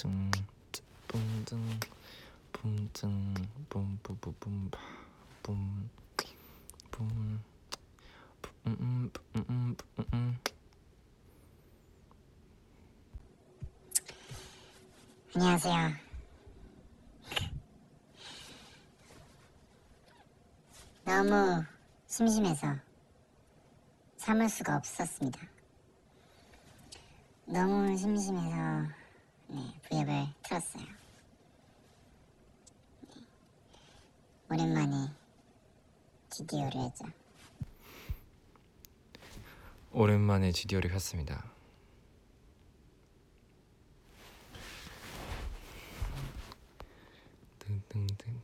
붕증 붕증 붕증 뿜음 뿜음 안녕하세요. 너무 심심해서 참을 수가 없었습니다. 너무 심심해서 네, 브이앱을 틀었어요. 네, 오랜만에 GDO를 했죠. 오랜만에 GDO를. 등등등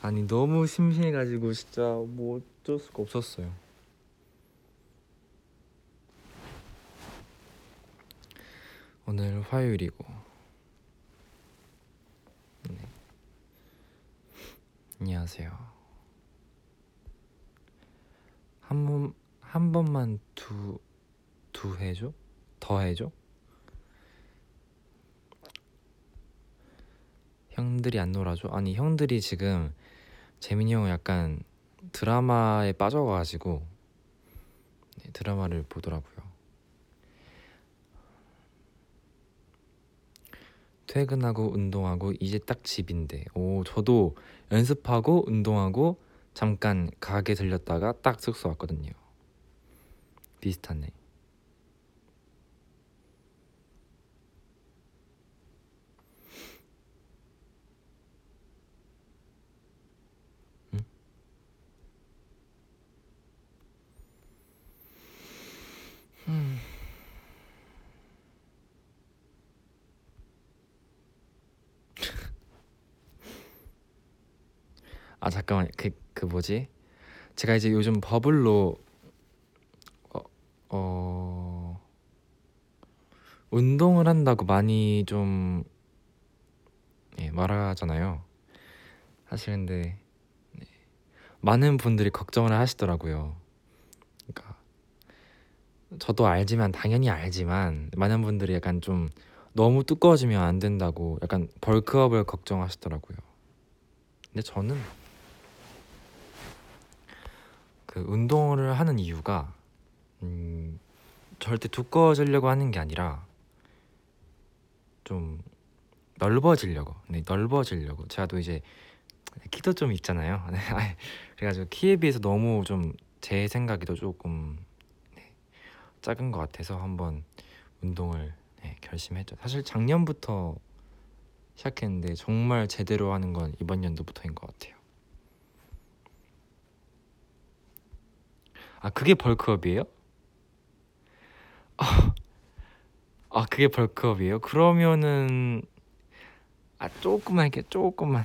아니 너무 심심해가지고 진짜 뭐 어쩔 수가 없었어요. 오늘 화요일이고 네. 안녕하세요. 한 번 한 번만 두 두 해줘? 더 해줘? 형들이 안 놀아줘? 아니 형들이 지금 재민이 형은 약간 드라마에 빠져가지고 네, 드라마를 보더라고요. 퇴근하고 운동하고 이제 딱 집인데 오 저도 연습하고 운동하고 잠깐 가게 들렸다가 딱 숙소 왔거든요. 비슷하네. 아 잠깐만 그그 뭐지? 제가 이제 요즘 버블로 어, 어 운동을 한다고 많이 좀 예, 말하잖아요. 사실 근데 네, 많은 분들이 걱정을 하시더라고요. 그러니까 저도 알지만 당연히 알지만 많은 분들이 약간 좀 너무 두꺼워지면 안 된다고 약간 벌크업을 걱정하시더라고요. 근데 저는 그 운동을 하는 이유가 음, 절대 두꺼워지려고 하는 게 아니라 좀 넓어지려고, 네, 넓어지려고. 제가 또 이제 키도 좀 있잖아요. 네, 그래가지고 키에 비해서 너무 좀 제 생각에도 조금 네, 작은 것 같아서 한번 운동을 네, 결심했죠. 사실 작년부터 시작했는데 정말 제대로 하는 건 이번 연도부터인 것 같아요. 아 그게 벌크업이에요? 아, 아 그게 벌크업이에요? 그러면은 아 조금만 할게 조금만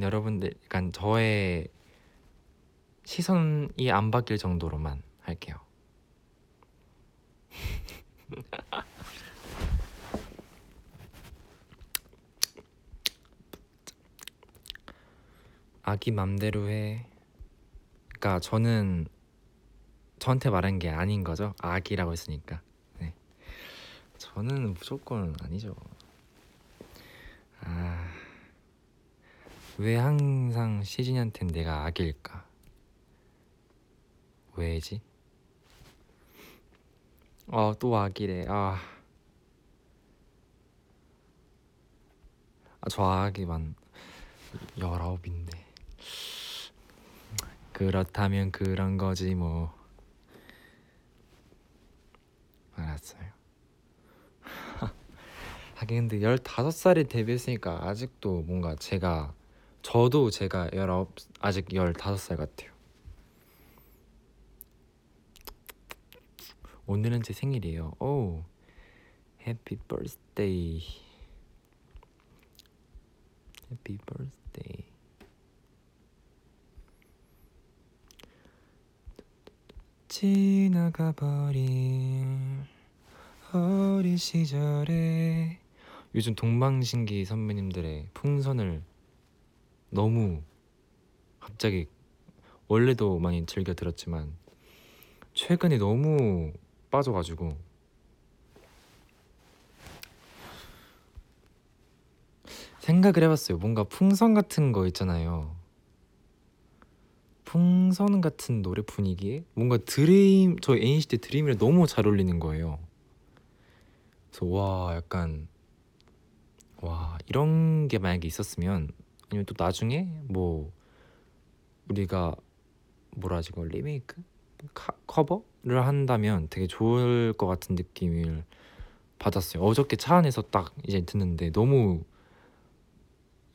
여러분들 약간 저의 시선이 안 바뀔 정도로만 할게요. 아기 맘대로 해. 그러니까 저는 저한테 말한 게 아닌 거죠. 아기라고 했으니까. 네. 저는 무조건 아니죠. 아. 왜 항상 시진이한텐 내가 아기일까? 왜지? 어, 또 아기래. 아. 아, 저 아기만 열아홉인데. 그렇다면 그런 거지 뭐. 알았어요. 하긴 근데 15살에 데뷔했으니까 아직도 뭔가 제가 저도 제가 19 아직 15살 같아요. 오늘은 제 생일이에요. 오. Happy birthday. Happy birthday. 지나가 버린 어린 시절에 요즘 동방신기 선배님들의 풍선을 너무 갑자기 원래도 많이 즐겨 들었지만 최근에 너무 빠져가지고 생각을 해봤어요. 뭔가 풍선 같은 거 있잖아요. 풍선 같은 노래 분위기에 뭔가 드림 저 NCT 드림이랑 너무 잘 어울리는 거예요. 그래서 와 약간 와 이런 게 만약에 있었으면 아니면 또 나중에 뭐 우리가 뭐라 하지 그걸 리메이크 카, 커버를 한다면 되게 좋을 것 같은 느낌을 받았어요. 어저께 차 안에서 딱 이제 듣는데 너무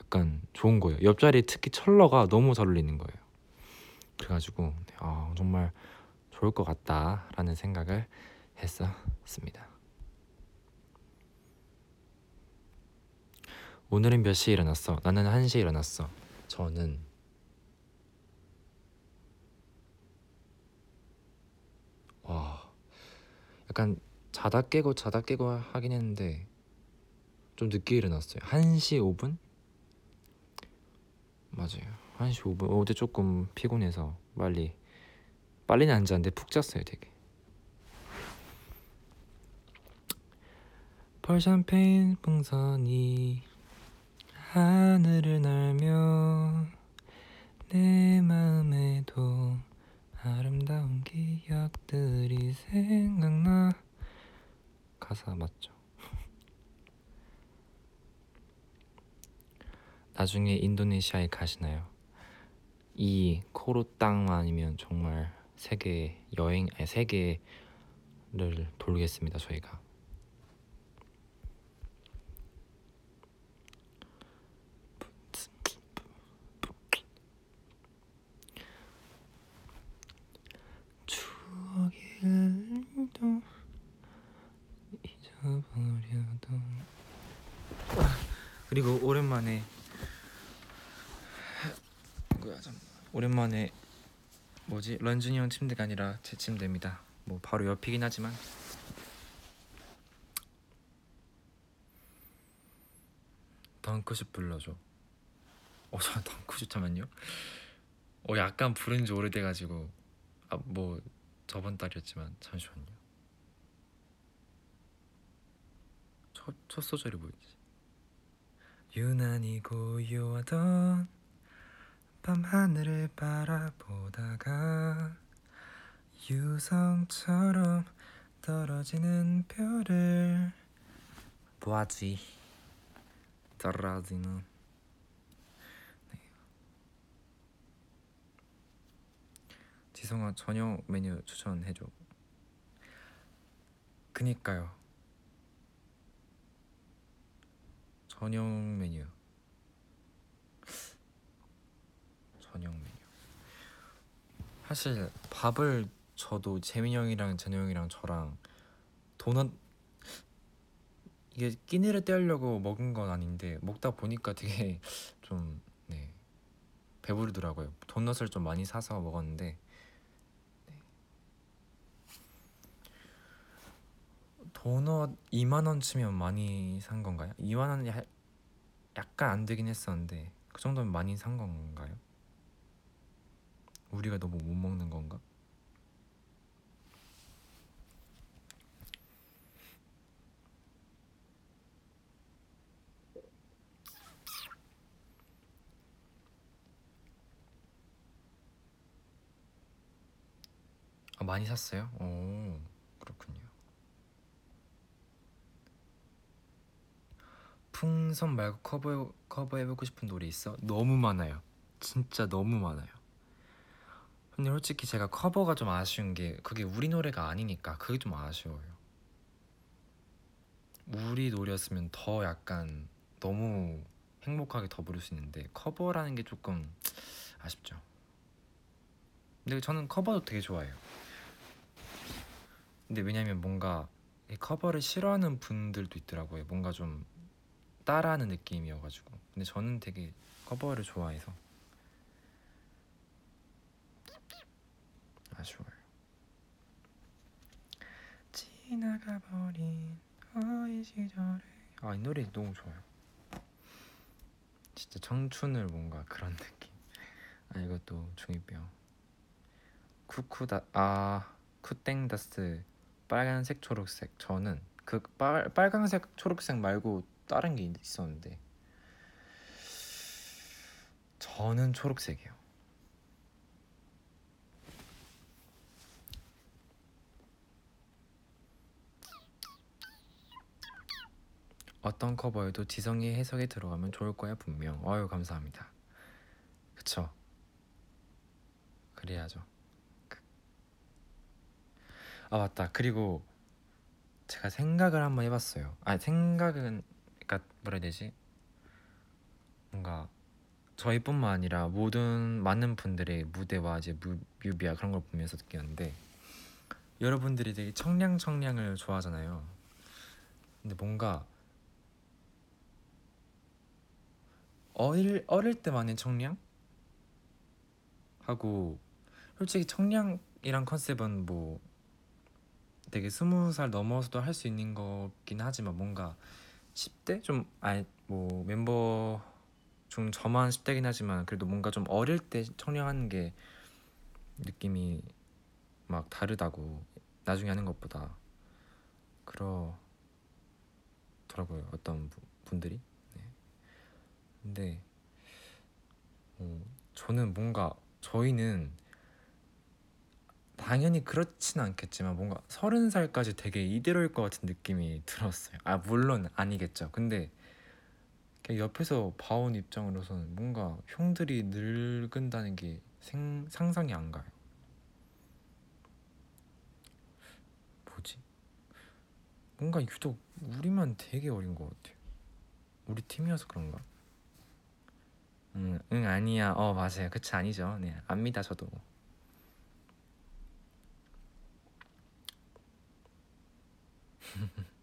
약간 좋은 거예요. 옆자리 특히 철러가 너무 잘 어울리는 거예요. 그래가지고 아, 정말 좋을 것 같다라는 생각을 했었습니다. 오늘은 몇 시에 일어났어? 나는 1시에 일어났어. 저는 와 약간 자다 깨고 자다 깨고 하긴 했는데 좀 늦게 일어났어요. 1시 5분? 맞아요. 1시 5분. 어제 조금 피곤해서 빨리 빨리는 안 잤는데 푹 잤어요, 되게. 펄 샴페인 풍선이 하늘을 날며 내 마음에도 아름다운 기억들이 생각나 가사 맞죠? 나중에 인도네시아에 가시나요? 이 코로 땅만이면 정말 세계 여행 아니 세계를 돌겠습니다 저희가. 잊어버려도. 그리고 오랜만에 뭐야 잠 오랜만에 뭐지 런쥔이 형 침대가 아니라 제 침대입니다. 뭐 바로 옆이긴 하지만 덩크슛 불러줘. 어 저 덩크슛 잠만요. 어 약간 부른 지 오래돼가지고 아 뭐 저번 달이었지만 잠시만요. 첫, 첫 소절이 뭐였지? 유난히 고요하던 밤하늘을 바라보다가 유성처럼 떨어지는 별을 보아지 떨어지는. 네. 지성아 저녁 메뉴 추천해줘. 그니까요. 저녁 메뉴 메뉴 사실 밥을 저도 재민이 형이랑 재노 형이랑 저랑 도넛 이게 끼니를 때우려고 먹은 건 아닌데 먹다 보니까 되게 좀 네, 배부르더라고요 도넛을 좀 많이 사서 먹었는데 네. 도넛 2만 원 치면 많이 산 건가요? 2만 원이 할- 약간 안 되긴 했었는데 그 정도면 많이 산 건가요? 우리가 너무 못 먹는 건가? 아, 많이 샀어요? 오, 그렇군요. 풍선 말고 커버 커버해보고 싶은 노래 있어? 너무 많아요. 진짜 너무 많아요. 근데 솔직히 제가 커버가 좀 아쉬운 게 그게 우리 노래가 아니니까 그게 좀 아쉬워요. 우리 노래였으면 더 약간 너무 행복하게 더 부를 수 있는데 커버라는 게 조금 아쉽죠. 근데 저는 커버도 되게 좋아해요. 근데 왜냐면 뭔가 이 커버를 싫어하는 분들도 있더라고요. 뭔가 좀 따라하는 느낌이어가지고. 근데 저는 되게 커버를 좋아해서 아쉬워요. 지나가 버린 어이 시절에 아 이 노래 너무 좋아요. 진짜 청춘을 뭔가 그런 느낌. 아 이것도 중이병. 쿠쿠다 아 쿠땡다스 빨간색 초록색 저는 그 빨, 빨간색 초록색 말고 다른 게 있었는데 저는 초록색이요. 어떤 커버에도 지성이 해석에 들어가면 좋을 거야 분명. 어유 감사합니다. 그쵸? 그래야죠. 그- 아 맞다. 그리고 제가 생각을 한번 해봤어요. 아 생각은 그러니까 뭐라 해야 되지? 뭔가 저희뿐만 아니라 모든 많은 분들의 무대와 이제 뮤, 뮤비와 그런 걸 보면서 느꼈는데 여러분들이 되게 청량청량을 좋아하잖아요. 근데 뭔가 어릴 어릴 때만의 청량 하고 솔직히 청량이란 컨셉은 뭐 되게 스무 살 넘어서도 할 수 있는 거긴 하지만 뭔가 10대 좀아뭐 멤버 중 저만 10대긴 하지만 그래도 뭔가 좀 어릴 때 청량하는 게 느낌이 막 다르다고 나중에 하는 것보다 그러더라고요 어떤 부- 분들이 네. 근데 어, 저는 뭔가 저희는 당연히 그렇진 않겠지만 뭔가 서른 살까지 되게 이대로일 것 같은 느낌이 들었어요. 아 물론 아니겠죠. 근데 옆에서 봐온 입장으로서는 뭔가 형들이 늙은다는 게 생, 상상이 안 가요. 뭐지? 뭔가 유독 우리만 되게 어린 것 같아요. 우리 팀이어서 그런가? 응, 응 아니야. 어 맞아요. 그치 아니죠. 네 압니다 저도.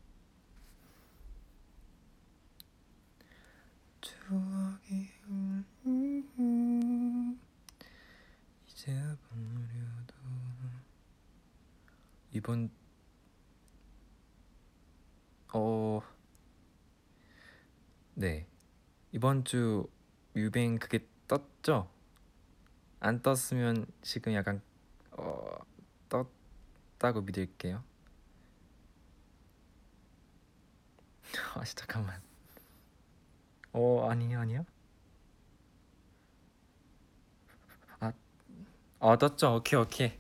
추억이 이제 버려도 이번 어 네. 이번 주 뮤뱅 그게 떴죠? 안 떴으면 지금 약간 어 떴다고 믿을게요. 아 잠깐만. 어 아니야 아니야? 아, 아 떴죠. 오케이 오케이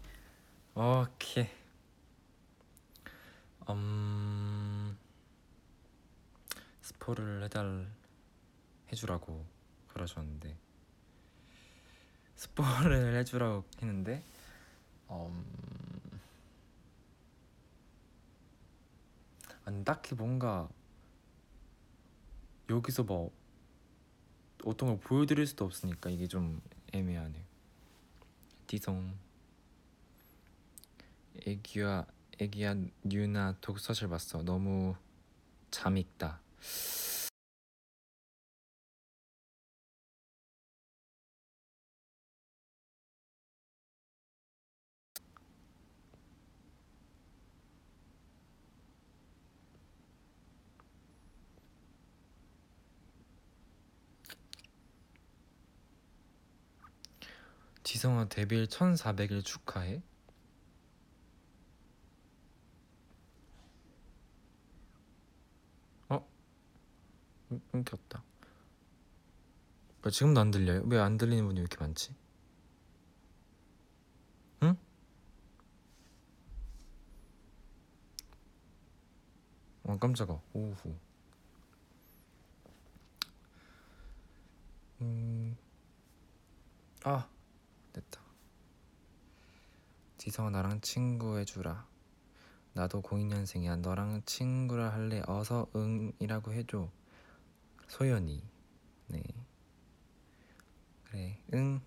오케이. 음 스포를 해달 해주라고 그러셨는데 스포를 해주라고 했는데 음 아니 딱히 뭔가 여기서 뭐 어떤 걸 보여드릴 수도 없으니까 이게 좀 애매하네요. 디송 애기야 애기야 뉴나 독서실 봤어. 너무 잠 익다. 지성아 데뷔 1400일 축하해. 어? 끊- 끊겼다. 왜 지금도 안 들려요? 왜 안 들리는 분이 왜 이렇게 많지? 응? 아 깜짝아. 오후. 음. 아. 지성아 나랑 친구 해주라. 나도 02년생이야. 너랑 친구를 할래. 어서 응이라고 해줘. 소연이. 네. 그래. 응.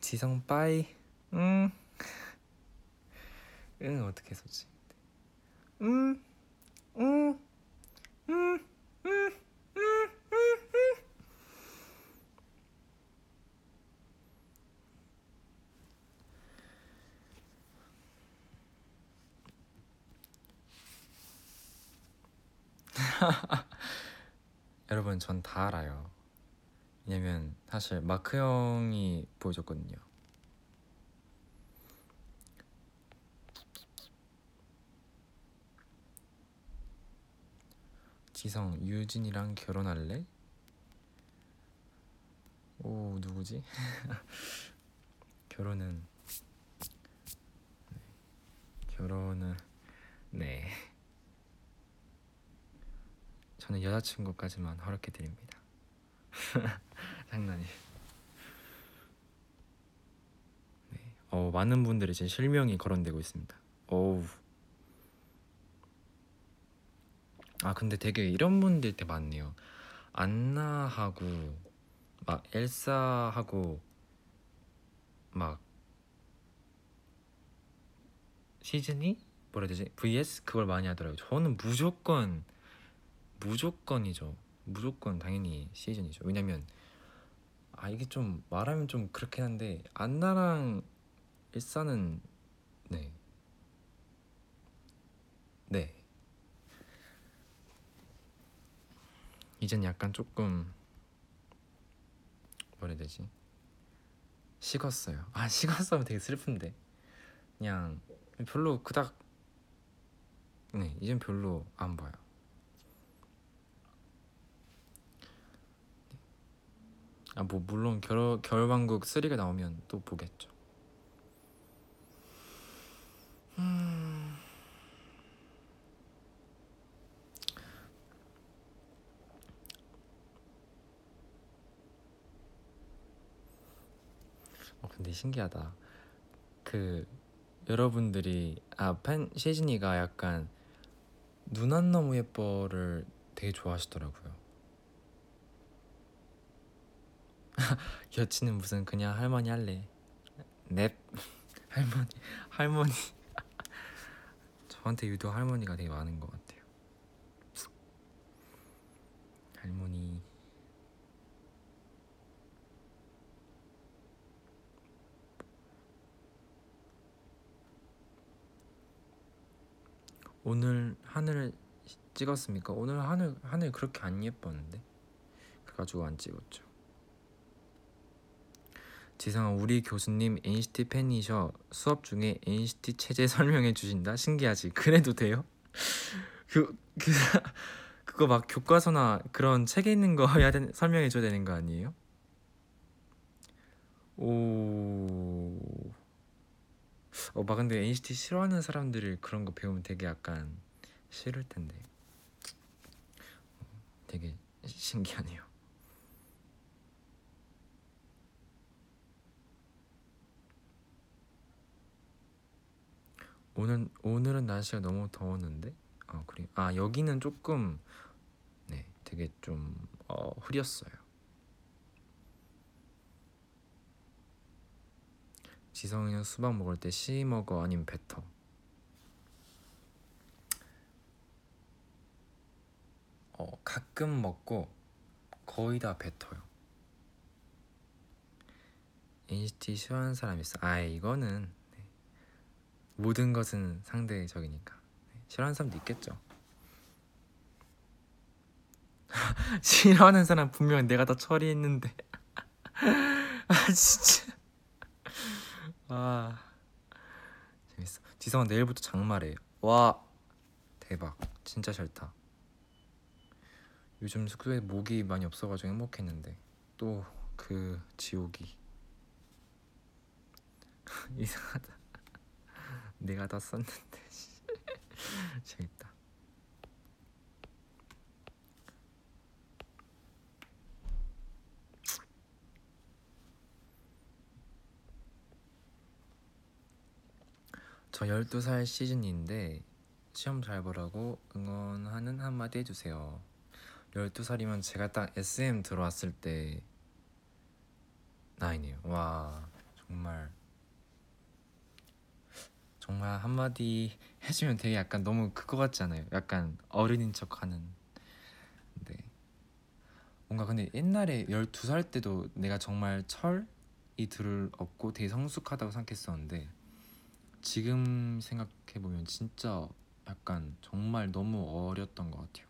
지성 빠이. 응. 응 어떻게 썼지? 응. 응. 응. 응. 여러분 전 다 알아요. 왜냐면 사실 마크 형이 보여줬거든요. 지성 유진이랑 결혼할래? 오 누구지? 결혼은 네. 결혼은 네 저는 여자친구까지만 허락해 드립니다. 장난이에요. 네. 어 많은 분들이 제 실명이 거론되고 있습니다. 어우 아 근데 되게 이런 분들 때 많네요. 안나하고 막 엘사하고 막 시즈니 뭐라 해야 되지? vs 그걸 많이 하더라고요. 저는 무조건 무조건이죠. 무조건 당연히 시즌이죠. 왜냐면 아 이게 좀 말하면 좀 그렇긴 한데 안나랑 일사는 네. 네. 이젠 약간 조금 뭐라 해야 되지? 식었어요. 아 식었으면 되게 슬픈데 그냥 별로 그닥 네 이젠 별로 안 봐요. 아 뭐 물론 겨울 겨울왕국 3가 나오면 또 보겠죠. 음. 어 근데 신기하다. 그 여러분들이 아팬 시즈니가 약간 눈 안 너무 예뻐를 되게 좋아하시더라고요. 여친은 무슨 그냥 할머니 할래. 넵 할머니 할머니 저한테 유독 할머니가 되게 많은 것 같아요. 할머니 오늘 하늘 찍었습니까? 오늘 하늘 하늘 그렇게 안 예뻤는데 그래가지고 안 찍었죠. 지성아 우리 교수님 NCT 팬이셔 수업 중에 NCT 체제 설명해 주신다 신기하지 그래도 돼요? 그, 그 그거 막 교과서나 그런 책에 있는 거 해야 되는 설명해 줘야 되는 거 아니에요? 오. 어, 막 근데 NCT 싫어하는 사람들이 그런 거 배우면 되게 약간 싫을 텐데. 어, 되게 신기하네요. 오늘 오늘은 날씨가 너무 더웠는데. 아 그래. 아 여기는 조금 네, 되게 좀 어, 흐렸어요. 지성이는 수박 먹을 때 씨 먹어 아니면 뱉어? 어 가끔 먹고 거의 다 뱉어요. NCT 싫어하는 사람 있어? 아 이거는 네. 모든 것은 상대적이니까. 네. 싫어하는 사람도 있겠죠. 싫어하는 사람 분명 내가 다 처리했는데. 아 진짜. 아 재밌어. 지성아 내일부터 장마래 와. 대박. 진짜 싫다 요즘 숙소에 모기 많이 없어가지고 행복했는데 또 그 지옥이. 이상하다 내가 다 썼는데 재밌다. 저 12살 시즌인데 시험 잘 보라고 응원하는 한마디 해주세요. 12살이면 제가 딱 SM 들어왔을 때 나이네요. 와 정말 정말 한마디 해주면 되게 약간 너무 그거 같지 않아요? 약간 어른인 척하는 네 뭔가 근데 옛날에 12살 때도 내가 정말 철이 들 없고 되게 성숙하다고 생각했었는데 지금 생각해 보면 진짜 약간 정말 너무 어렸던 것 같아요.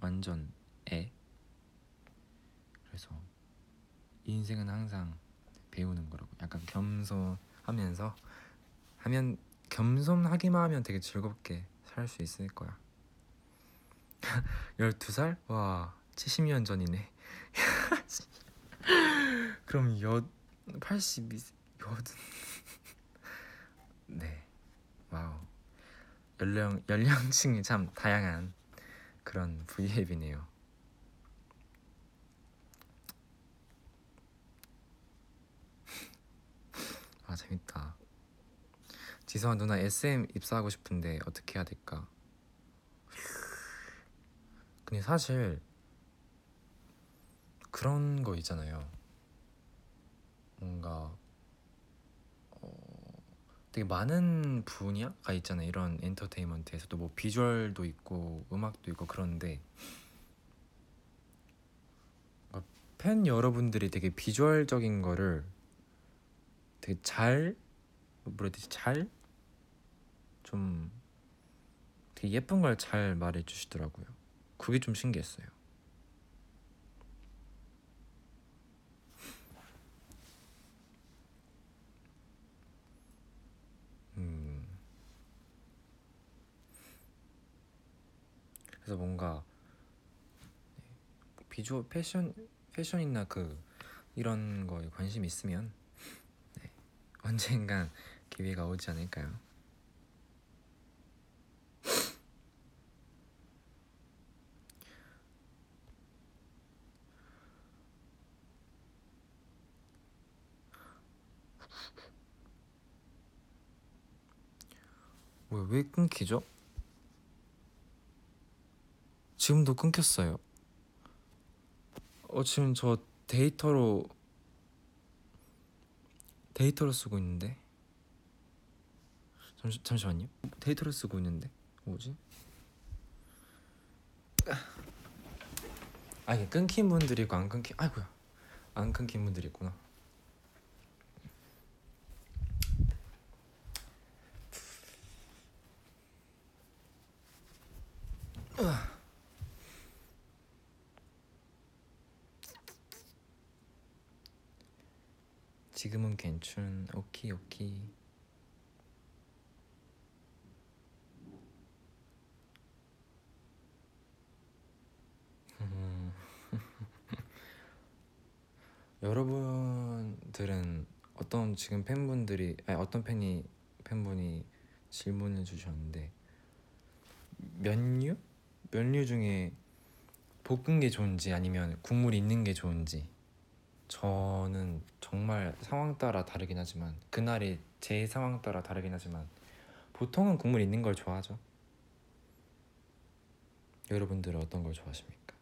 완전 애. 그래서 인생은 항상 배우는 거라고. 약간 겸손하면서 하면 겸손하기만 하면 되게 즐겁게 살 수 있을 거야. 12살? 와, 70년 전이네. 그럼 여 82, 여든 네 와우 연령 연령층이 참 다양한 그런 V앱이네요. 아 재밌다. 지성아 누나 SM 입사하고 싶은데 어떻게 해야 될까? 근데 사실 그런 거 있잖아요. 뭔가 어, 되게 많은 분야가 있잖아요. 이런 엔터테인먼트에서도 뭐 비주얼도 있고 음악도 있고 그런데 팬 여러분들이 되게 비주얼적인 거를 되게 잘 뭐라 해야 되지 잘 좀 되게 예쁜 걸 잘 말해 주시더라고요. 그게 좀 신기했어요. 음. 그래서 뭔가 네, 비주얼 패션 패션이나 그 이런 거에 관심 있으면 네, 언젠간 기회가 오지 않을까요? 왜, 왜 끊기죠? 지금도 끊겼어요. 어, 지금 저 데이터로 데이터로 쓰고 있는데 잠시 잠시만요. 데이터로 쓰고 있는데 뭐지? 아 이게 끊긴 분들이 있고 안 끊긴 아이고야 안 끊긴 분들이 있구나. 지금은 괜춘 오키 오키. 음. 여러분들은 어떤 지금 팬분들이 아니 어떤 팬이 팬분이 질문을 주셨는데 면류? 면류 중에 볶은 게 좋은지 아니면 국물 있는 게 좋은지 저는 정말 상황 따라 다르긴 하지만 그날이 제 상황 따라 다르긴 하지만 보통은 국물 있는 걸 좋아하죠. 여러분들은 어떤 걸 좋아하십니까?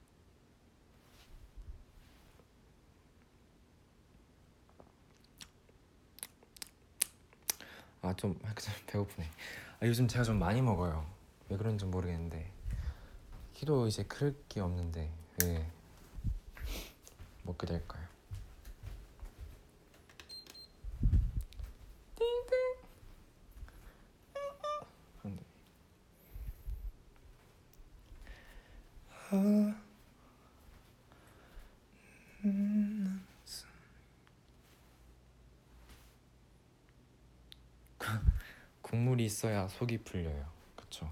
아 좀 배고프네. 아, 요즘 제가 좀 많이 먹어요. 왜 그런지 모르겠는데 키도 이제 클 게 없는데 왜 먹게 될까요? 안 돼. 국물이 있어야 속이 풀려요. 그쵸?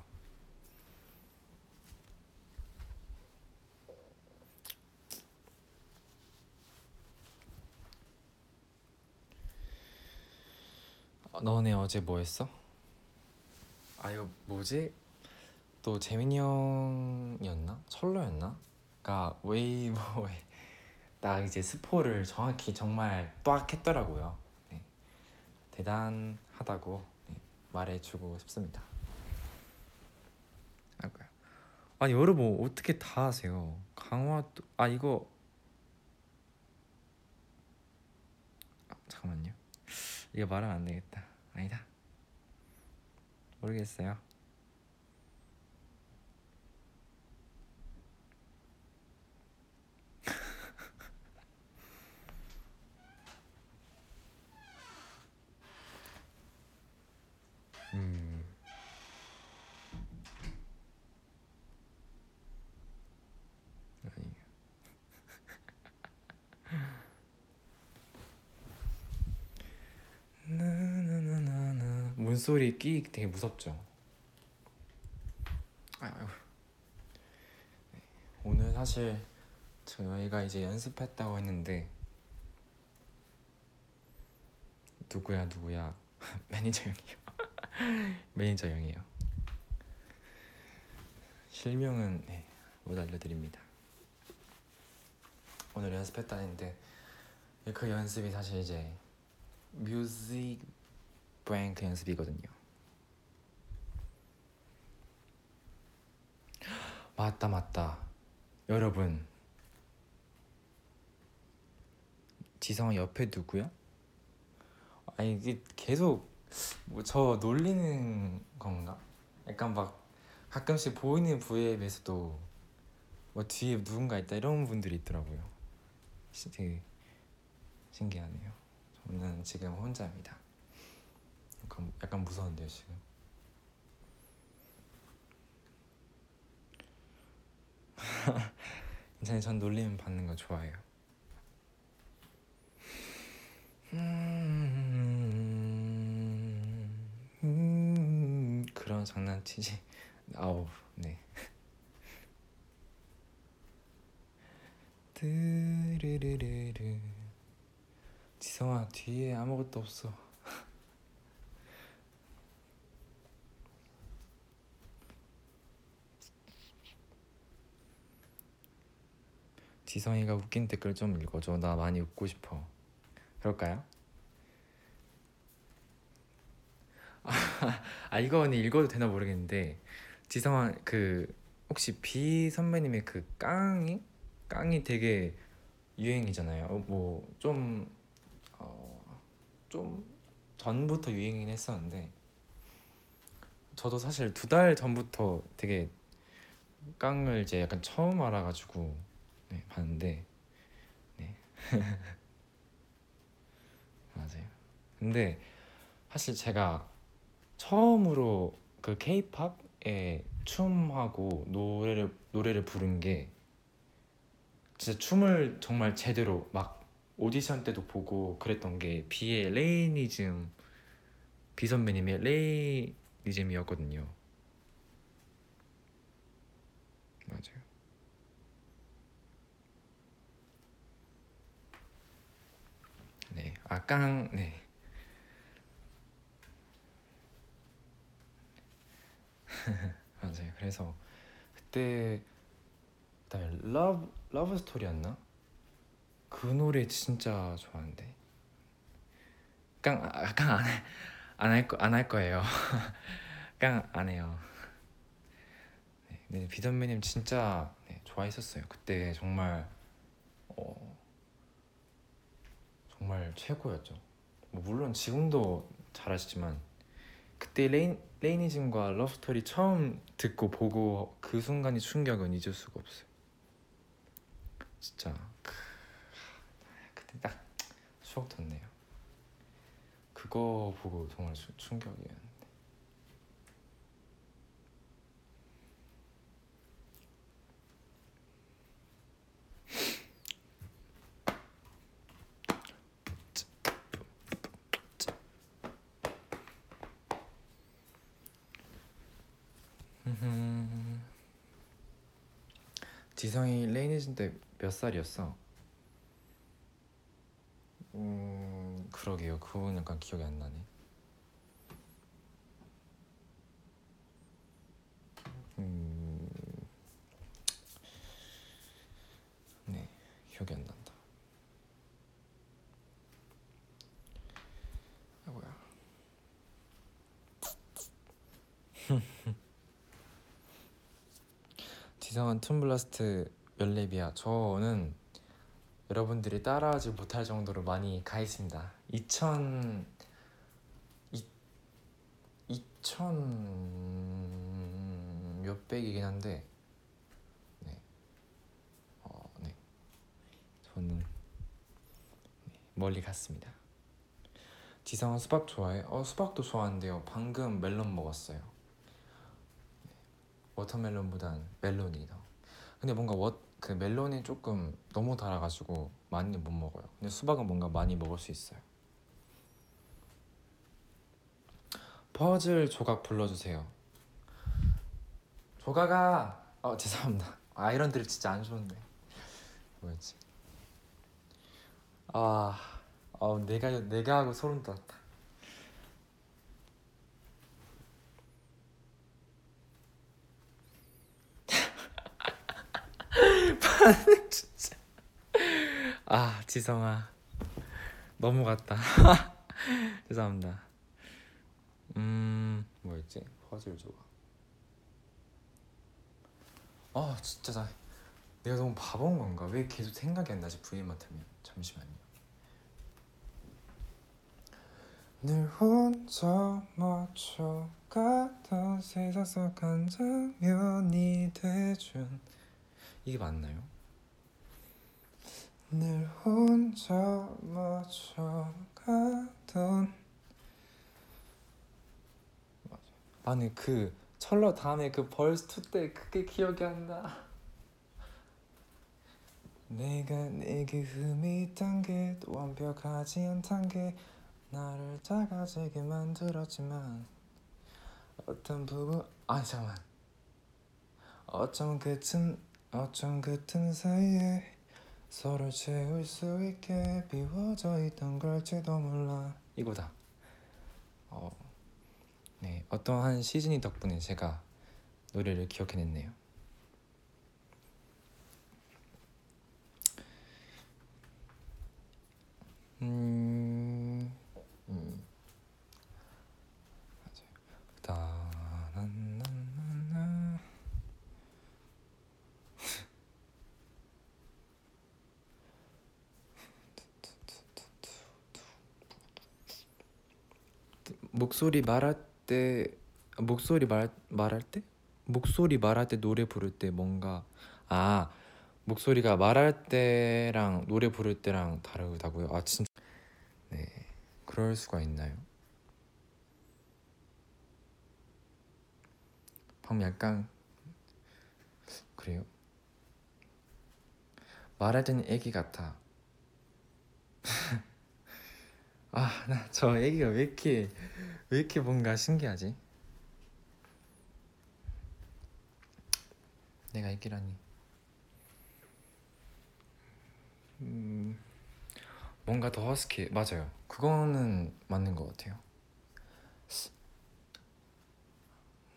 아, 너네 어제 뭐 했어? 아 이거 뭐지? 또 재민이 형이었나? 철로였나? 가 웨이보에 딱 이제 스포를 정확히 정말 딱 했더라고요. 네. 대단하다고 네, 말해주고 싶습니다. 아니 여러분 어떻게 다 하세요? 강화 또아 이거 아, 잠깐만요. 이거 말하면 안 되겠다. 아니다. 모르겠어요. 음. 문소리 끼 되게 무섭죠. 오늘 사실 저희가 이제 연습했다고 했는데 누구야 누구야 매니저 형이요 매니저 형이요. 실명은 네, 못 알려드립니다. 오늘 연습했다는데 그 연습이 사실 이제 뮤직뱅크 연습이거든요. 맞다 맞다. 여러분. 지성아 옆에 누구야? 아니 이게 계속 뭐 저 놀리는 건가? 약간 막 가끔씩 보이는 V앱에서도 뭐 뒤에 누군가 있다 이런 분들이 있더라고요. 시- 되게 신기하네요. 저는 지금 혼자입니다. 약간, 약간 무서운데요 지금. 괜찮아요. 전 놀림 받는 거 좋아해요. 음, 그런 장난치지. 아우, 네. 드르르르르. 지성아 뒤에 아무것도 없어. 지성이가 웃긴 댓글 좀 읽어줘. 나 많이 웃고 싶어. 그럴까요? 아 이거는 읽어도 되나 모르겠는데 지성아 그 혹시 비 선배님의 그 깡이 깡이 되게 유행이잖아요. 뭐좀 어, 좀 전부터 유행이긴 했었는데 저도 사실 두 달 전부터 되게 깡을 이제 약간 처음 알아가지고 네, 봤는데 네 맞아요. 근데 사실 제가 처음으로 그 K-pop에 춤하고 노래를 노래를 부른 게 진짜 춤을 정말 제대로 막 오디션 때도 보고 그랬던 게 비의 Rainism 비 선배님의 Rainism이었거든요. 맞아요. 네, 아 깡 네. 맞아요. 그래서 그때 그다음에 Love Love Story였나? 그 노래 진짜 좋아하는데. 깡깡안안할 거안할 거예요. 깡 안 해요. 네, 네, 비 선배님 진짜 네, 좋아했었어요. 그때 정말 어, 정말 최고였죠. 뭐 물론 지금도 잘하시지만 그때 Rain Rainism과 Love Story 처음 듣고 보고 그 순간의 충격은 잊을 수가 없어요. 진짜 크, 그때 딱 추억 돋네요. 그거 보고 정말 추- 충격이었는 지성이 레이니즘 때몇 살이었어? 음 그러게요. 그건 약간 기억이 안 나네. 음, 네 기억이 안 난다. 아이고야. 몇 랩이야? 저는 여러분들이 따라하지 못할 정도로 많이 가 있습니다. 2000 2000 몇백이긴 한데 네. 어, 네. 저는 네, 멀리 갔습니다. 지성은 수박 좋아해? 어, 수박도 좋아하는데요. 방금 멜론 먹었어요. 네. Watermelon보단 멜론이 더. 근데 뭔가 워, 그 멜론이 조금 너무 달아가지고 많이 못 먹어요. 근데 수박은 뭔가 많이 먹을 수 있어요. 퍼즐 조각 불러주세요. 조각아. 어 죄송합니다. 아이런들 진짜 안 좋은데. 뭐였지? 아, 어 내가 내가 하고 소름 돋았다. 진짜. 아 지성아 넘어갔다. 죄송합니다. 음 뭐였지? 퍼즐 조각. 아 진짜 나 내가 너무 바본 건가? 왜 계속 생각이 안 나지? V 맡으면 잠시만요. 늘 혼자 맞춰가던 세상 속 한 장면이 돼준 이게 맞나요? 늘 혼자 맞춰가던 맞아. 아니 그 철러 다음에 그 벌스 2때 그게 기억이 안 나. 내가 내게 흠이 있단 게또 완벽하지 않단 게 나를 작아지게 만들었지만 어떤 부분 아 잠깐만 어쩜 그틈 어쩜 그틈 사이에 서로 채울 수 있게 비워져 있던 걸지도 몰라 이거다 어, 네 어떠한 시즌이 덕분에 제가 노래를 기억해냈네요 음, 음. 맞아요. 따나나나나. 목소리 말할 때 목소리 말 말할 때 목소리 말할 때 노래 부를 때 뭔가 아 목소리가 말할 때랑 노래 부를 때랑 다르다고요? 아 진짜 네 그럴 수가 있나요? 방금 약간 그래요? 말할 때는 애기 같아 아 나 저 애기가 왜 이렇게 왜 이렇게 뭔가 신기하지? 내가 애기라니 음, 뭔가 더 허스키 맞아요. 그거는 맞는 것 같아요.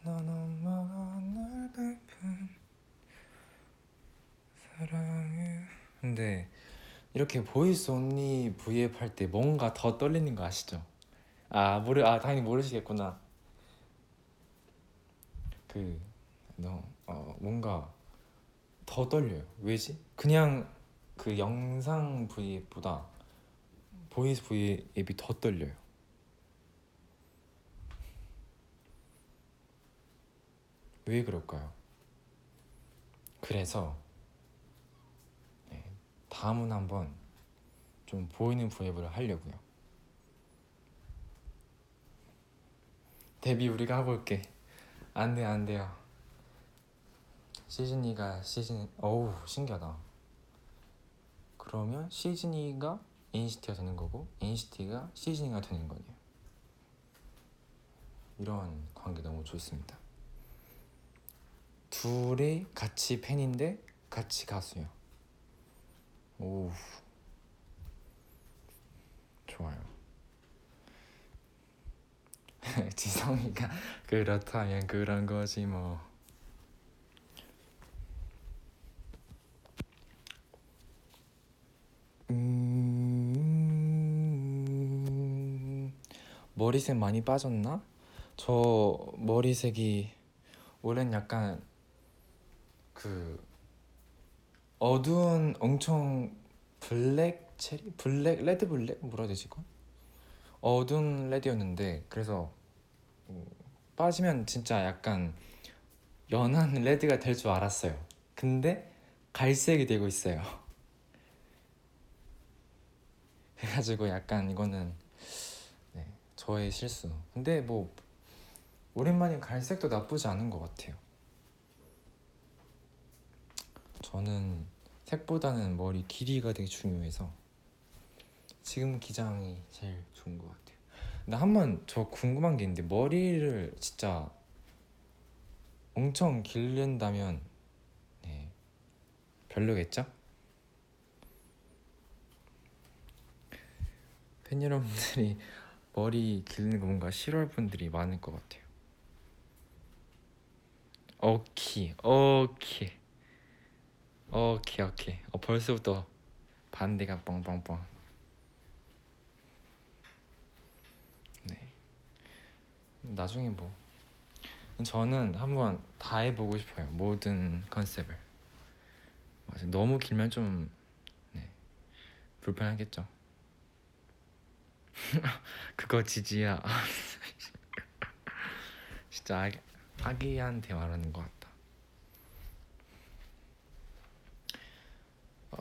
넌 엄마가 사랑해. 근데 이렇게 voice only V앱 할 때 뭔가 더 떨리는 거 아시죠? 아 모르 아 당연히 모르시겠구나. 그너 어, 뭔가 더 떨려요. 왜지? 그냥 그 영상 V앱보다 voice V앱이 더 떨려요. 왜 그럴까요? 그래서 네, 다음은 한번 좀 보이는 V앱을 하려고요. 데뷔 우리가 하고 올게. 안 돼, 안 돼요. 시즌이가 시즌, 어우, 신기하다. 그러면 시즌이가 NCT가 되는 거고 NCT가 시즌이가 되는 거네요. 이런 관계 너무 좋습니다. 둘이 같이 팬인데 같이 가수요. 오, 좋아요. 지성이가 그렇다면 그런 거지 뭐. 음... 머리색 많이 빠졌나? 저 머리색이 원래는 약간 그 어두운 엄청 black cherry black red black 뭐라 해야 되지 이거? 어두운 레드였는데 그래서 어, 빠지면 진짜 약간 연한 레드가 될 줄 알았어요. 근데 갈색이 되고 있어요. 그래가지고 약간 이거는 네, 저의 실수. 근데 뭐 오랜만에 갈색도 나쁘지 않은 것 같아요. 저는 색보다는 머리 길이가 되게 중요해서 지금 기장이 제일 좋은 것 같아요. 나 한번 저 궁금한 게 있는데 머리를 진짜 엄청 기른다면 네, 별로겠죠? 팬 여러분들이 머리 기르는 거 뭔가 싫어할 분들이 많을 것 같아요. 오케이, 오케이. 오케이 오케이. 어 벌써부터 반대가 뻥뻥뻥. 네. 나중에 뭐 저는 한번 다 해보고 싶어요. 모든 컨셉을. 너무 길면 좀 네. 불편하겠죠. 그거 지지야. 진짜 아기, 아기한테 말하는 것 같다.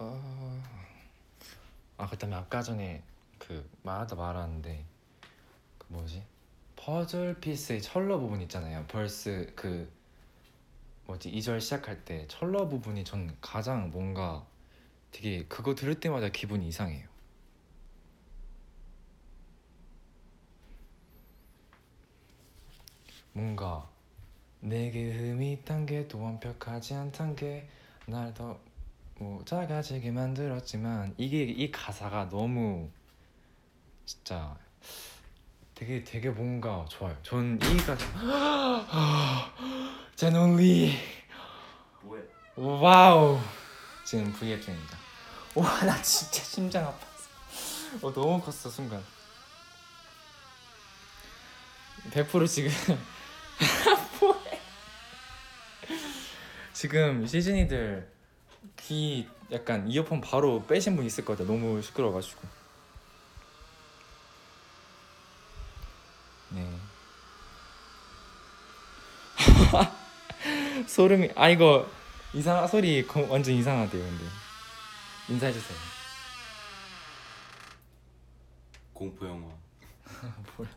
어... 아 그다음에 아까 전에 그 말하다 말았는데 그 뭐지 퍼즐 피스의 철러 부분 있잖아요. 벌스 그 뭐지 2절 시작할 때 철러 부분이 전 가장 뭔가 되게 그거 들을 때마다 기분이 이상해요. 뭔가 내게 흠이 많단 게 또 완벽하지 않단 게 날 더 뭐 작아지게 만들었지만 이게 이 가사가 너무 진짜 되게 되게 뭔가 좋아요. 전 이 가사 제노 리 뭐해? Wow 지금 V앱 중입니다. 와 나 진짜 심장 아팠어. 어 너무 컸어 순간. 100% 지금 뭐해? 지금 시즈니들 귀 약간 이어폰 바로 빼신 분 있을 것 같아. 너무 시끄러워가지고. 네. 소름이 아 이거 이상 소리 거- 완전 이상하대요 근데 인사해 주세요. 공포 영화. 뭐야?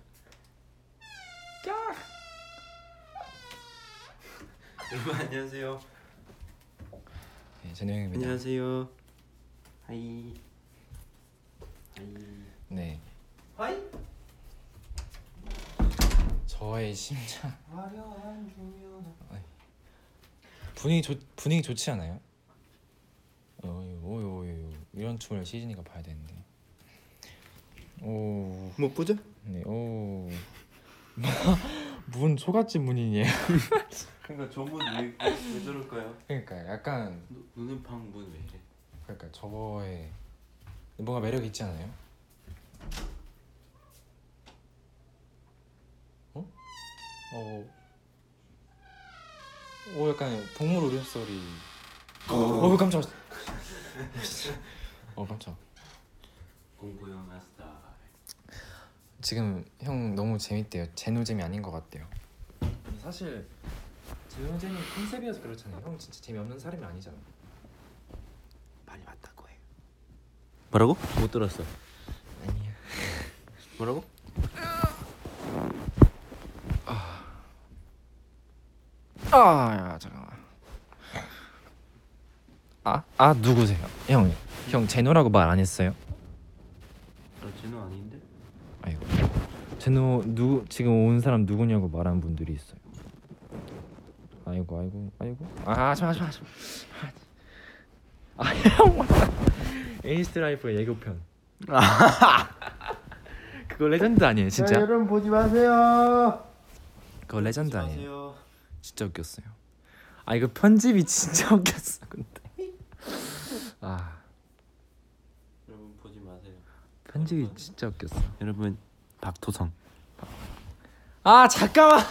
여러분 안녕하세요. 네, 제노입니다. 안녕하세요. Hi. Hi. 네, Hi. 저의 심장. 분위기 좋 분위기 좋지 않아요? 어유 오유 오유 이런 춤을 시즌이가 봐야 되는데. 오, 못 보죠? 네, 오. 문 초가집 문이에요. 그러니까 저문 왜, 왜 저럴까요? 그러니까 약간 누- 눈은 방문 왜 이래? 그러니까 저거에 뭔가 매력 있지 않아요? 어? 어. 오 약간 동물 울음소리. 어, 깜짝. 어 깜짝. 영화 스타일. 지금 형 너무 재밌대요. 제노잼이 아닌 것 같대요. 사실 제노잼이 컨셉이어서 그렇잖아요. 형 진짜 재미없는 사람이 아니잖아. 많이 봤다고 해. 뭐라고? 못 들었어. 아니야. 뭐라고? 아, 야, 잠깐만. 아, 아 누구세요? 형, 형 제노라고 말 안 했어요? 아 쟤는 아닌데? 아이고. 제노 누 지금 온 사람 누구냐고 말하는 분들이 있어요. 아이고, 아이고, 아이고. 아, 하지 마, 하지 마, 하지 마. 아, 형 맞다. 에이스 라이프의 예고편. 그거 레전드 아니에요, 진짜? 여러분 보지 마세요. 그거 레전드 아니에요? 마세요. 진짜 웃겼어요. 아 이거 편집이 진짜 웃겼어 근데. 아 여러분 보지 마세요. 편집이 진짜 웃겼어. 여러분 박토성. 아 잠깐만.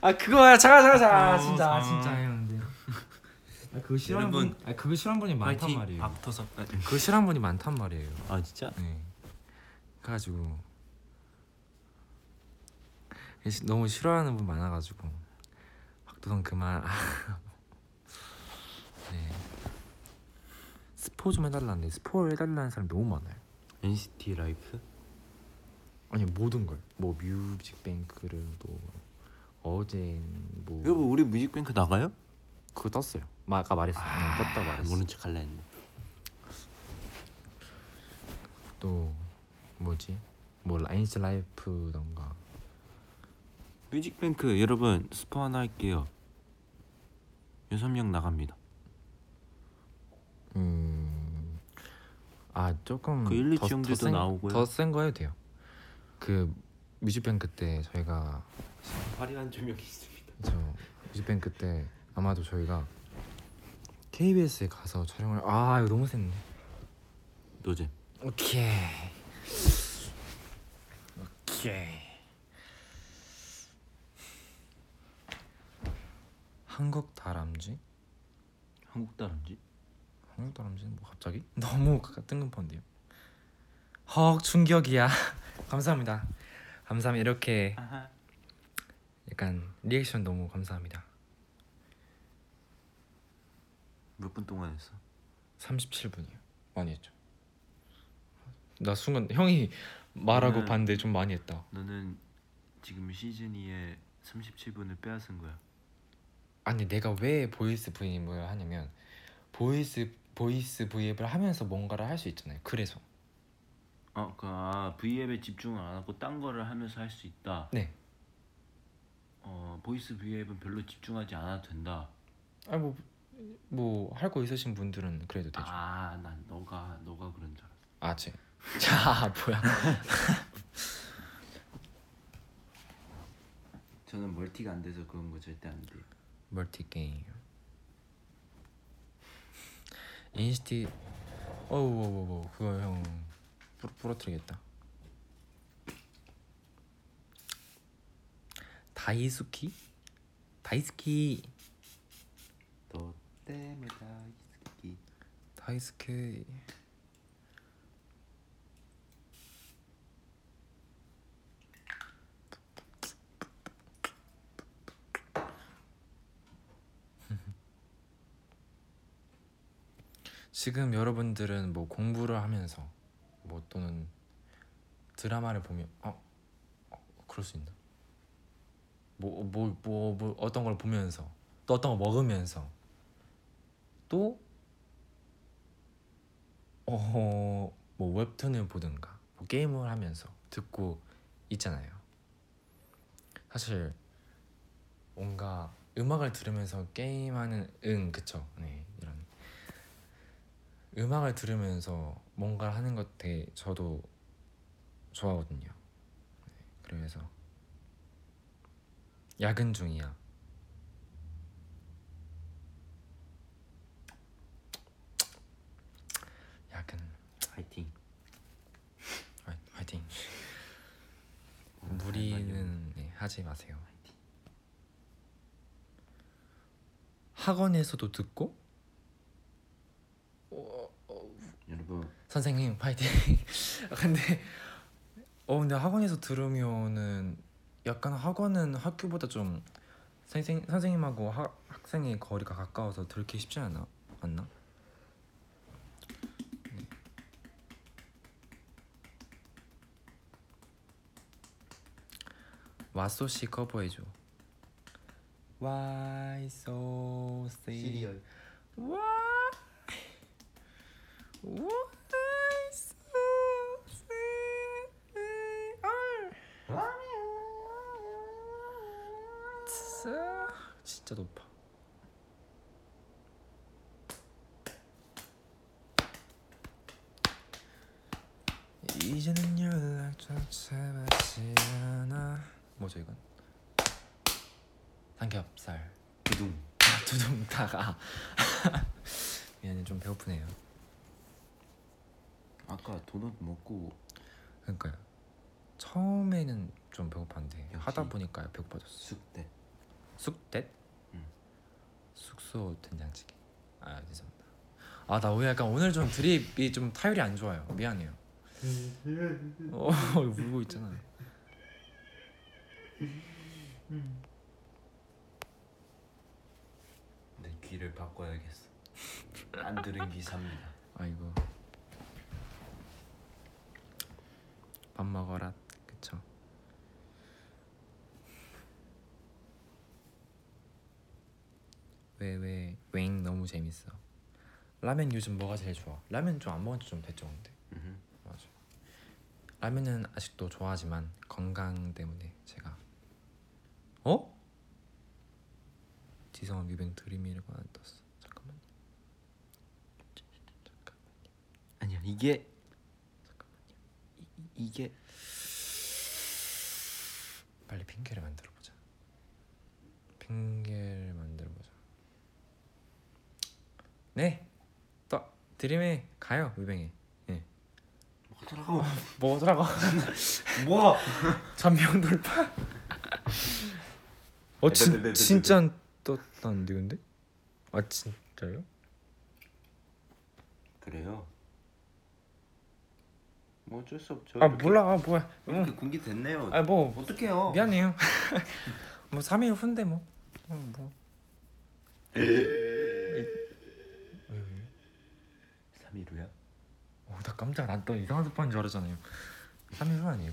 아 그거야 잠깐 잠깐 잠깐 어, 진짜 아, 어. 진짜 했는데. 아 그거 싫어하는 여러분, 분, 아 그거 싫어하는 분이 많단 파이팅. 말이에요. 박토성. 아, 그거 싫어하는 분이 많단 말이에요. 아 진짜? 네. 그래가지고 시- 너무 싫어하는 분 많아가지고 박도성 그만. 아. 네. 스포 좀 해달라는데 스포를 해달라는 사람이 너무 많아요. NCT Life? 아니 모든 걸. 뭐 뮤직뱅크를 또 어제 뭐 여러분 우리 뮤직뱅크 나가요? 그거 떴어요. 마- 아까 말했어. 요 떴다 말했어. 모른 척 할래 했네. 또 뭐지? 뭐 라인스 라이프던가. 뮤직뱅크 여러분 스포 하나 할게요. 여섯 명 나갑니다. 음. 아 조금 그 일리 더- 지형들도 더 센- 나오고요. 더센 거 해도 돼요. 그 뮤직뱅크 때 저희가 화려한 조명이 있습니다. 저 뮤직뱅크 때 아마도 저희가 KBS에 가서 촬영을 아 이거 너무 셌네. 노잼. 오케이. 오케이. 한국 다람쥐? 한국 다람쥐? 한국 다람쥐는 뭐 갑자기? 너무 뜬금포인데요. 헉 충격이야. 감사합니다. 감사합니다. 이렇게 아하. 약간 리액션 너무 감사합니다. 몇 분 동안 했어? 37분이요. 많이 했죠. 나 순간 형이 말하고 봤는데 좀 많이 했다. 너는 지금 시즌 2에 37분을 빼앗은 거야. 아니 내가 왜 voice V앱을 하냐면 voice voice V앱을 하면서 뭔가를 할 수 있잖아요. 그래서 어, 그 아, V앱에 집중을 안 하고 딴 거를 하면서 할 수 있다. 네. 어, voice V앱은 별로 집중하지 않아도 된다. 아 뭐 뭐 할 거 있으신 분들은 그래도 되죠. 아, 난 너가 너가 그런 줄 알았어. 아, 제. 자, 뭐야? 저는 multi가 안 돼서 그런 거 절대 안 돼. Multi game. NCT. 어우, 어우, 어우, 그거 형 부러, 부러뜨리겠다. 다이스키? 다이스키. 너 때문에 다 이스키. 다이스키. 지금 여러분들은 뭐 공부를 하면서 뭐 또는 드라마를 보며 어, 어 그럴 수 있나? 뭐 뭐 뭐 뭐 어떤 걸 보면서 또 어떤 걸 먹으면서 또 어, 뭐 웹툰을 보든가 뭐 게임을 하면서 듣고 있잖아요. 사실 뭔가 음악을 들으면서 게임하는 응 그쵸 네 이런 음악을 들으면서 뭔가를 하는 것 되게 저도 좋아하거든요. 네, 그래서 야근 중이야. 야근 파이팅. 화- 화이팅. 무리는 네, 하지 마세요. 학원에서도 듣고 어, 어, 여러분 선생님 파이팅. 아, 근데 어 근데 학원에서 들으면은 약간 학원은 학교보다 좀 선생 선생님하고 하, 학생의 거리가 가까워서 들기 쉽지 않아? 네. 와소 씨 커버해줘. Why so? Why? Why so sad? 진짜 높아. 이제는 연락조차 받지 않아. 뭐죠 이건? 삼겹살. 두둥. 아, 두둥 다가. 미안해 좀 배고프네요. 아까 도넛 먹고 그러니까요. 처음에는 좀 배고팠는데 역시. 하다 보니까 배고파졌어. 숙대. 숙대? 응. 숙소 된장찌개. 아 죄송합니다. 아 나 오늘 약간 오늘 좀 드립이 좀 타율이 안 좋아요. 미안해요. 어 울고 있잖아. 내 귀를 바꿔야겠어. 안 들은 귀 삽니다. 아이고. 밥 먹어라. 그쵸. 왜왜 웽 너무 재밌어. 라면 요즘 뭐가 제일 좋아? 라면 좀 안 먹은 지 좀 됐죠 근데. 음흠. 맞아. 라면은 아직도 좋아하지만 건강 때문에 제가 어? 지성아 뮤뱅 드림이라고 안 떴어. 잠깐만. 잠깐. 아니야 이게 이, 이게 빨리 핑계를 만들어 보자. 핑계를 보자. 네. 또 드림에 가요. 예. 뭐더라고 뭐더라고? 뭐 전명 돌파. 어 네, 네, 네, 진, 네, 진짜 떴다는데 근데? 아 진짜요? 그래요 뭐 어쩔 수 없죠 아 이렇게- 몰라 아, 뭐야. 이렇게 공개 됐네요 아 뭐 어떡해요 미안해요. 뭐 3일 후인데 뭐. 어, 뭐. 3일 후야? 오, 나 깜짝 난또 이상한 소파인 줄 알았잖아요. 3일 후 아니에요?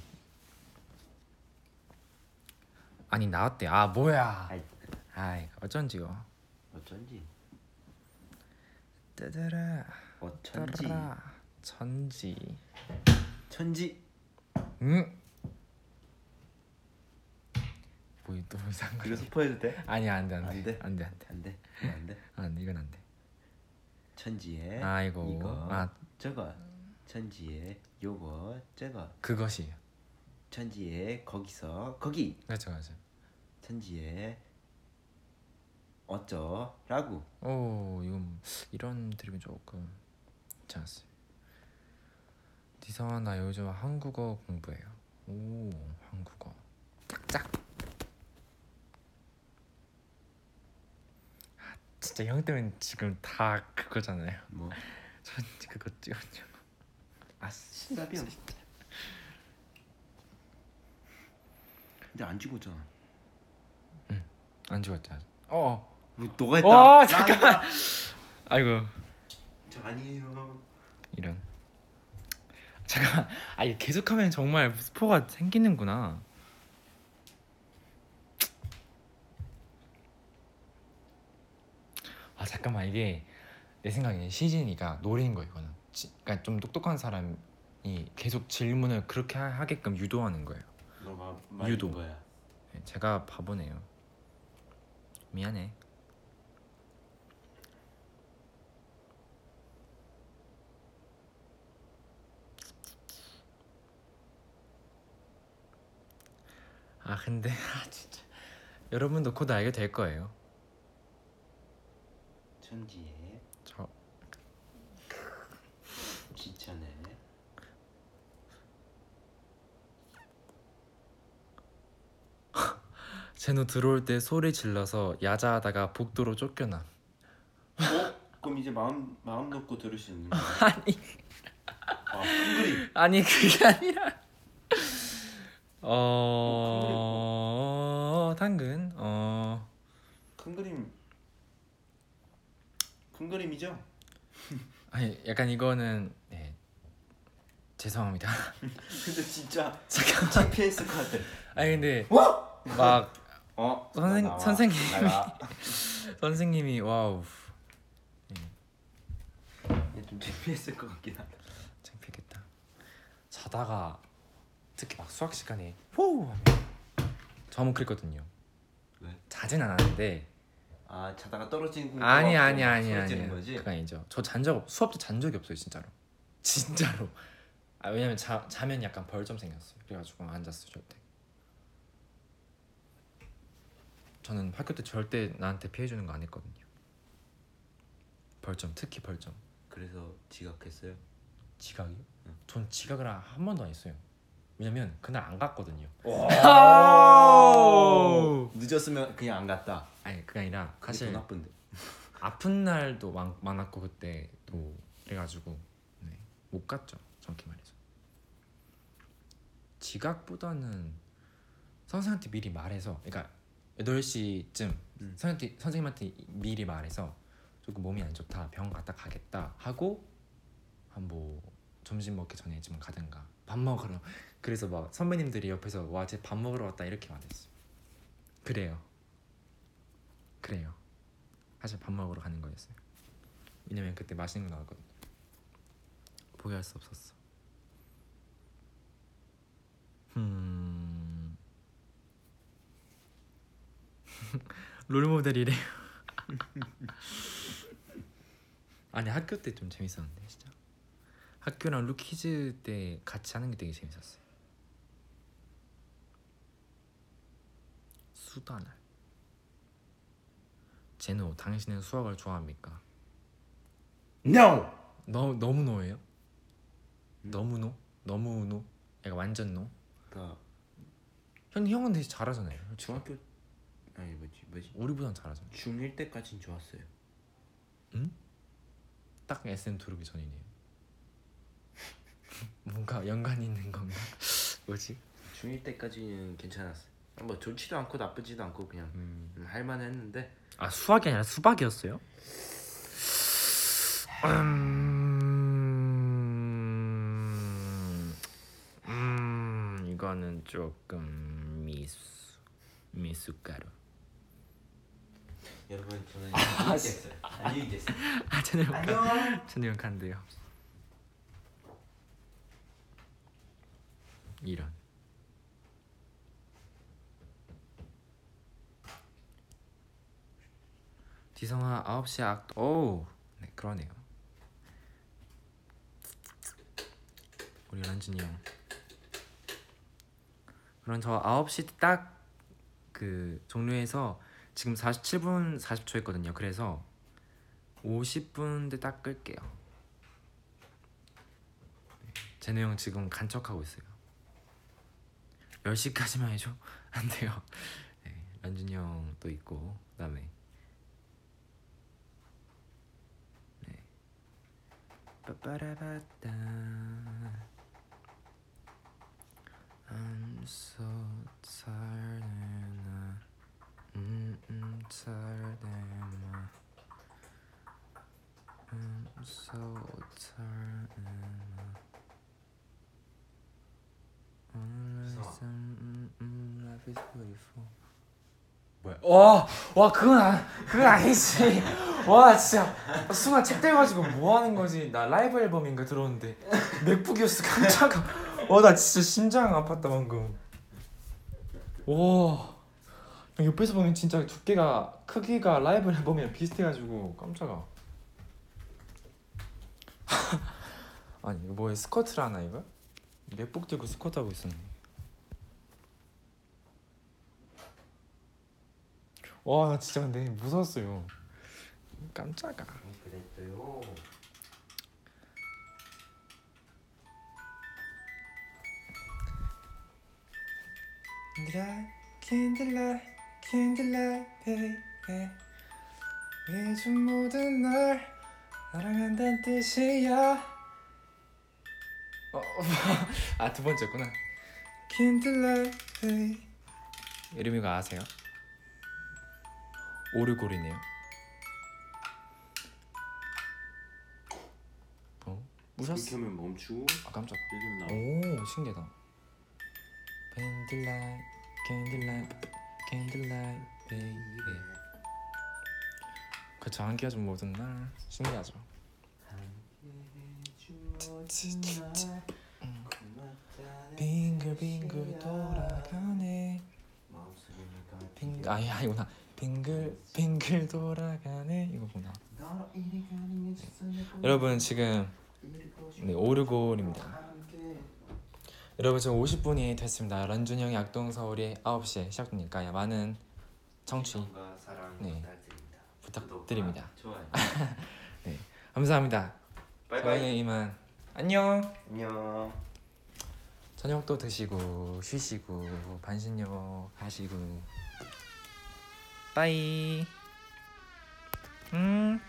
아니 나왔대. 아 뭐야? 아이 아이 어쩐지요. 어쩐지 따다라 어쩐지 천지. 천지 응. 뭐또 이상한 거? 이거 스포해도 돼? 아니야 안돼 안 안돼 돼? 안돼 안돼 안돼 안돼 안돼 이건 안돼. 천지에 아이고. 이거 아. 저거 천지에 요거 저거. 그것이 천지에 거기서 거기. 그렇죠 그렇죠. 천지에 어쩌라고. 오 이건 이런 드립은 조금 괜찮았어요. 니성아 나 요즘 한국어 공부해요. 오 한국어. 짝짝. 아 진짜 형 때문에 지금 다 그거잖아요. 뭐 전 그거 찍었죠. 아 신나비야 근데 안 죽었잖아 안 죽었지 아직. 어. 뭐 너가 했다 와 잠깐. 아이고 저 아니에요 이런. 잠깐. 아 이게 계속하면 정말 스포가 생기는구나. 아 잠깐만 이게 내 생각에는 시즌이가 노래인 거 이거는. 지- 그러니까 좀 똑똑한 사람이 계속 질문을 그렇게 하- 하게끔 유도하는 거예요. 너가 유도. 거야 네, 제가 바보네요. 미안해. 아 근데 아 진짜 여러분도 곧 알게 될 거예요. 천지에. 저. 지천에 제노 들어올 때 소리 질러서 야자하다가 복도로 쫓겨나. 어? 그럼 이제 마음 마음 놓고 들을 수 있는 거야 아니. 아 아니 그게 아니라. 어 당근. 어. 큰 그림 큰 그림이죠? 아니 약간 이거는 네 죄송합니다. 근데 진짜 잠깐 창피했을 것 같아 아니 근데 어? 막 어? 선생- 나와. 선생님이-. 선생님이 와우 얘좀 창피했을 것 같긴 하다 창피했겠다. 자다가 특히 막 수학 시간에 호우 하면 저 한번 그랬거든요. 왜? 자진 않았는데 아 자다가 떨어지는 공기 아니 아니 아니 아니? 그거 아니죠. 저 잔적 수업 때 잔 적이 없어요 진짜로. 진짜로. 아 왜냐면 자 자면 약간 벌점 생겼어요. 그래가지고 앉았어요 절대. 저는 학교 때 절대 나한테 피해 주는 거 안 했거든요. 벌점 특히 벌점. 그래서 지각했어요? 지각이요? 응. 전 지각을 한 번도 안 했어요. 왜냐면 그날 안 갔거든요. 늦었으면 그냥 안 갔다 아니 그게 아니라 사실 더 나쁜데 아픈 날도 많, 많았고 그때 또 그래가지고 네, 못 갔죠 정확히 말해서 지각보다는 선생한테 미리 말해서 그러니까 8시쯤 음. 선생한테, 선생님한테 미리 말해서 조금 몸이 안 좋다 병원 갔다 가겠다 하고 한 뭐 점심 먹기 전에쯤 가든가 밥 먹으러 그래서 막 선배님들이 옆에서 와 쟤 밥 먹으러 왔다 이렇게 말했어요 그래요 그래요 사실 밥 먹으러 가는 거였어요. 왜냐면 그때 맛있는 거 나왔거든. 포기할 수 없었어. 음. 롤 모델이래요. 아니 학교 때 좀 재밌었는데 진짜. 학교랑 루키즈 때 같이 하는 게 되게 재밌었어요. 수다날. 제노, 당신은 수학을 좋아합니까? No. 너 너무 no예요? 너무 no? 너무 no? 약간 완전 no? 그러니까 형 형은 되게 잘하잖아요. 솔직히. 중학교 아니 뭐지 뭐지 우리보단 잘하잖아. 중1 때까진 좋았어요. 딱 SM 들어오기 전이네요. 뭔가 연관이 있는 건가? 뭐지? 중1 때까지는 괜찮았어요. 뭐 좋지도 않고 나쁘지도 않고 그냥 음. 음, 할만했는데 아 수학이 아니라 수박이었어요? 음, 음 이거는 조금 미수 미숫가루. 여러분 저는 안녕히 계세요. 안녕히 계세요. 아 저는 안녕. 저는 간대요. 이런. 지성아 9시 악. 오. 네 그러네요. 우리 란준이 형. 그럼 저 9시 딱 그 종료해서 지금 47분 40초 했거든요. 그래서 50분 대 딱 끌게요. 네, 제노 형 지금 간척하고 있어요. 10시까지만 해줘? 안 돼요. 네, 란준이 형 또 있고 그 다음에 네. 빠빠라바따 I'm so tired and I 음, 음, tired and I I'm so tired and I 뭐야? 와, 와 그건 아, 그건 아니지. 와 진짜 순간 책 떼가지고 뭐 하는 거지? 나 라이브 앨범인가 들었는데 맥북이었어 깜짝아. 와나 진짜 심장 아팠다 방금. 와. 옆에서 보면 진짜 두께가 크기가 라이브 앨범이랑 비슷해가지고 깜짝아. 아니 뭐야 스쿼트를 하나 이거? 맥북 들고 스쿼트 하고 있었네. 와 나 진짜 근데 무서웠어요. 깜짝아. 그랬어요. Candlelight, candlelight, candlelight, baby. 요즘 모든 날 사랑한다는 뜻이야. 어, 아 두 번째구나. Baby. 이름이가 아세요? 오르골이네요. 어? 무셨어? 이렇게 하면 멈추고 아 깜짝. 이름 나와. 오 신기하다. Candlelight, candlelight, candlelight, baby. 그쵸 한기가 좀 모든 날 신기하죠. 빙글빙글 돌아가네. 빙 아니 아니구나. 빙글 빙글 돌아가네 이거구나. 여러분 지금 네 오르골입니다. 여러분 지금 50분이 됐습니다. 런쥔 형이 악동 서울이 9시에 시작되니까 많은 청취 네. 부탁드립니다. 좋아요. 감사합니다. 저희는 이만 안녕. 안녕. 저녁도 드시고 쉬시고 반신욕 하시고 빠이. 음.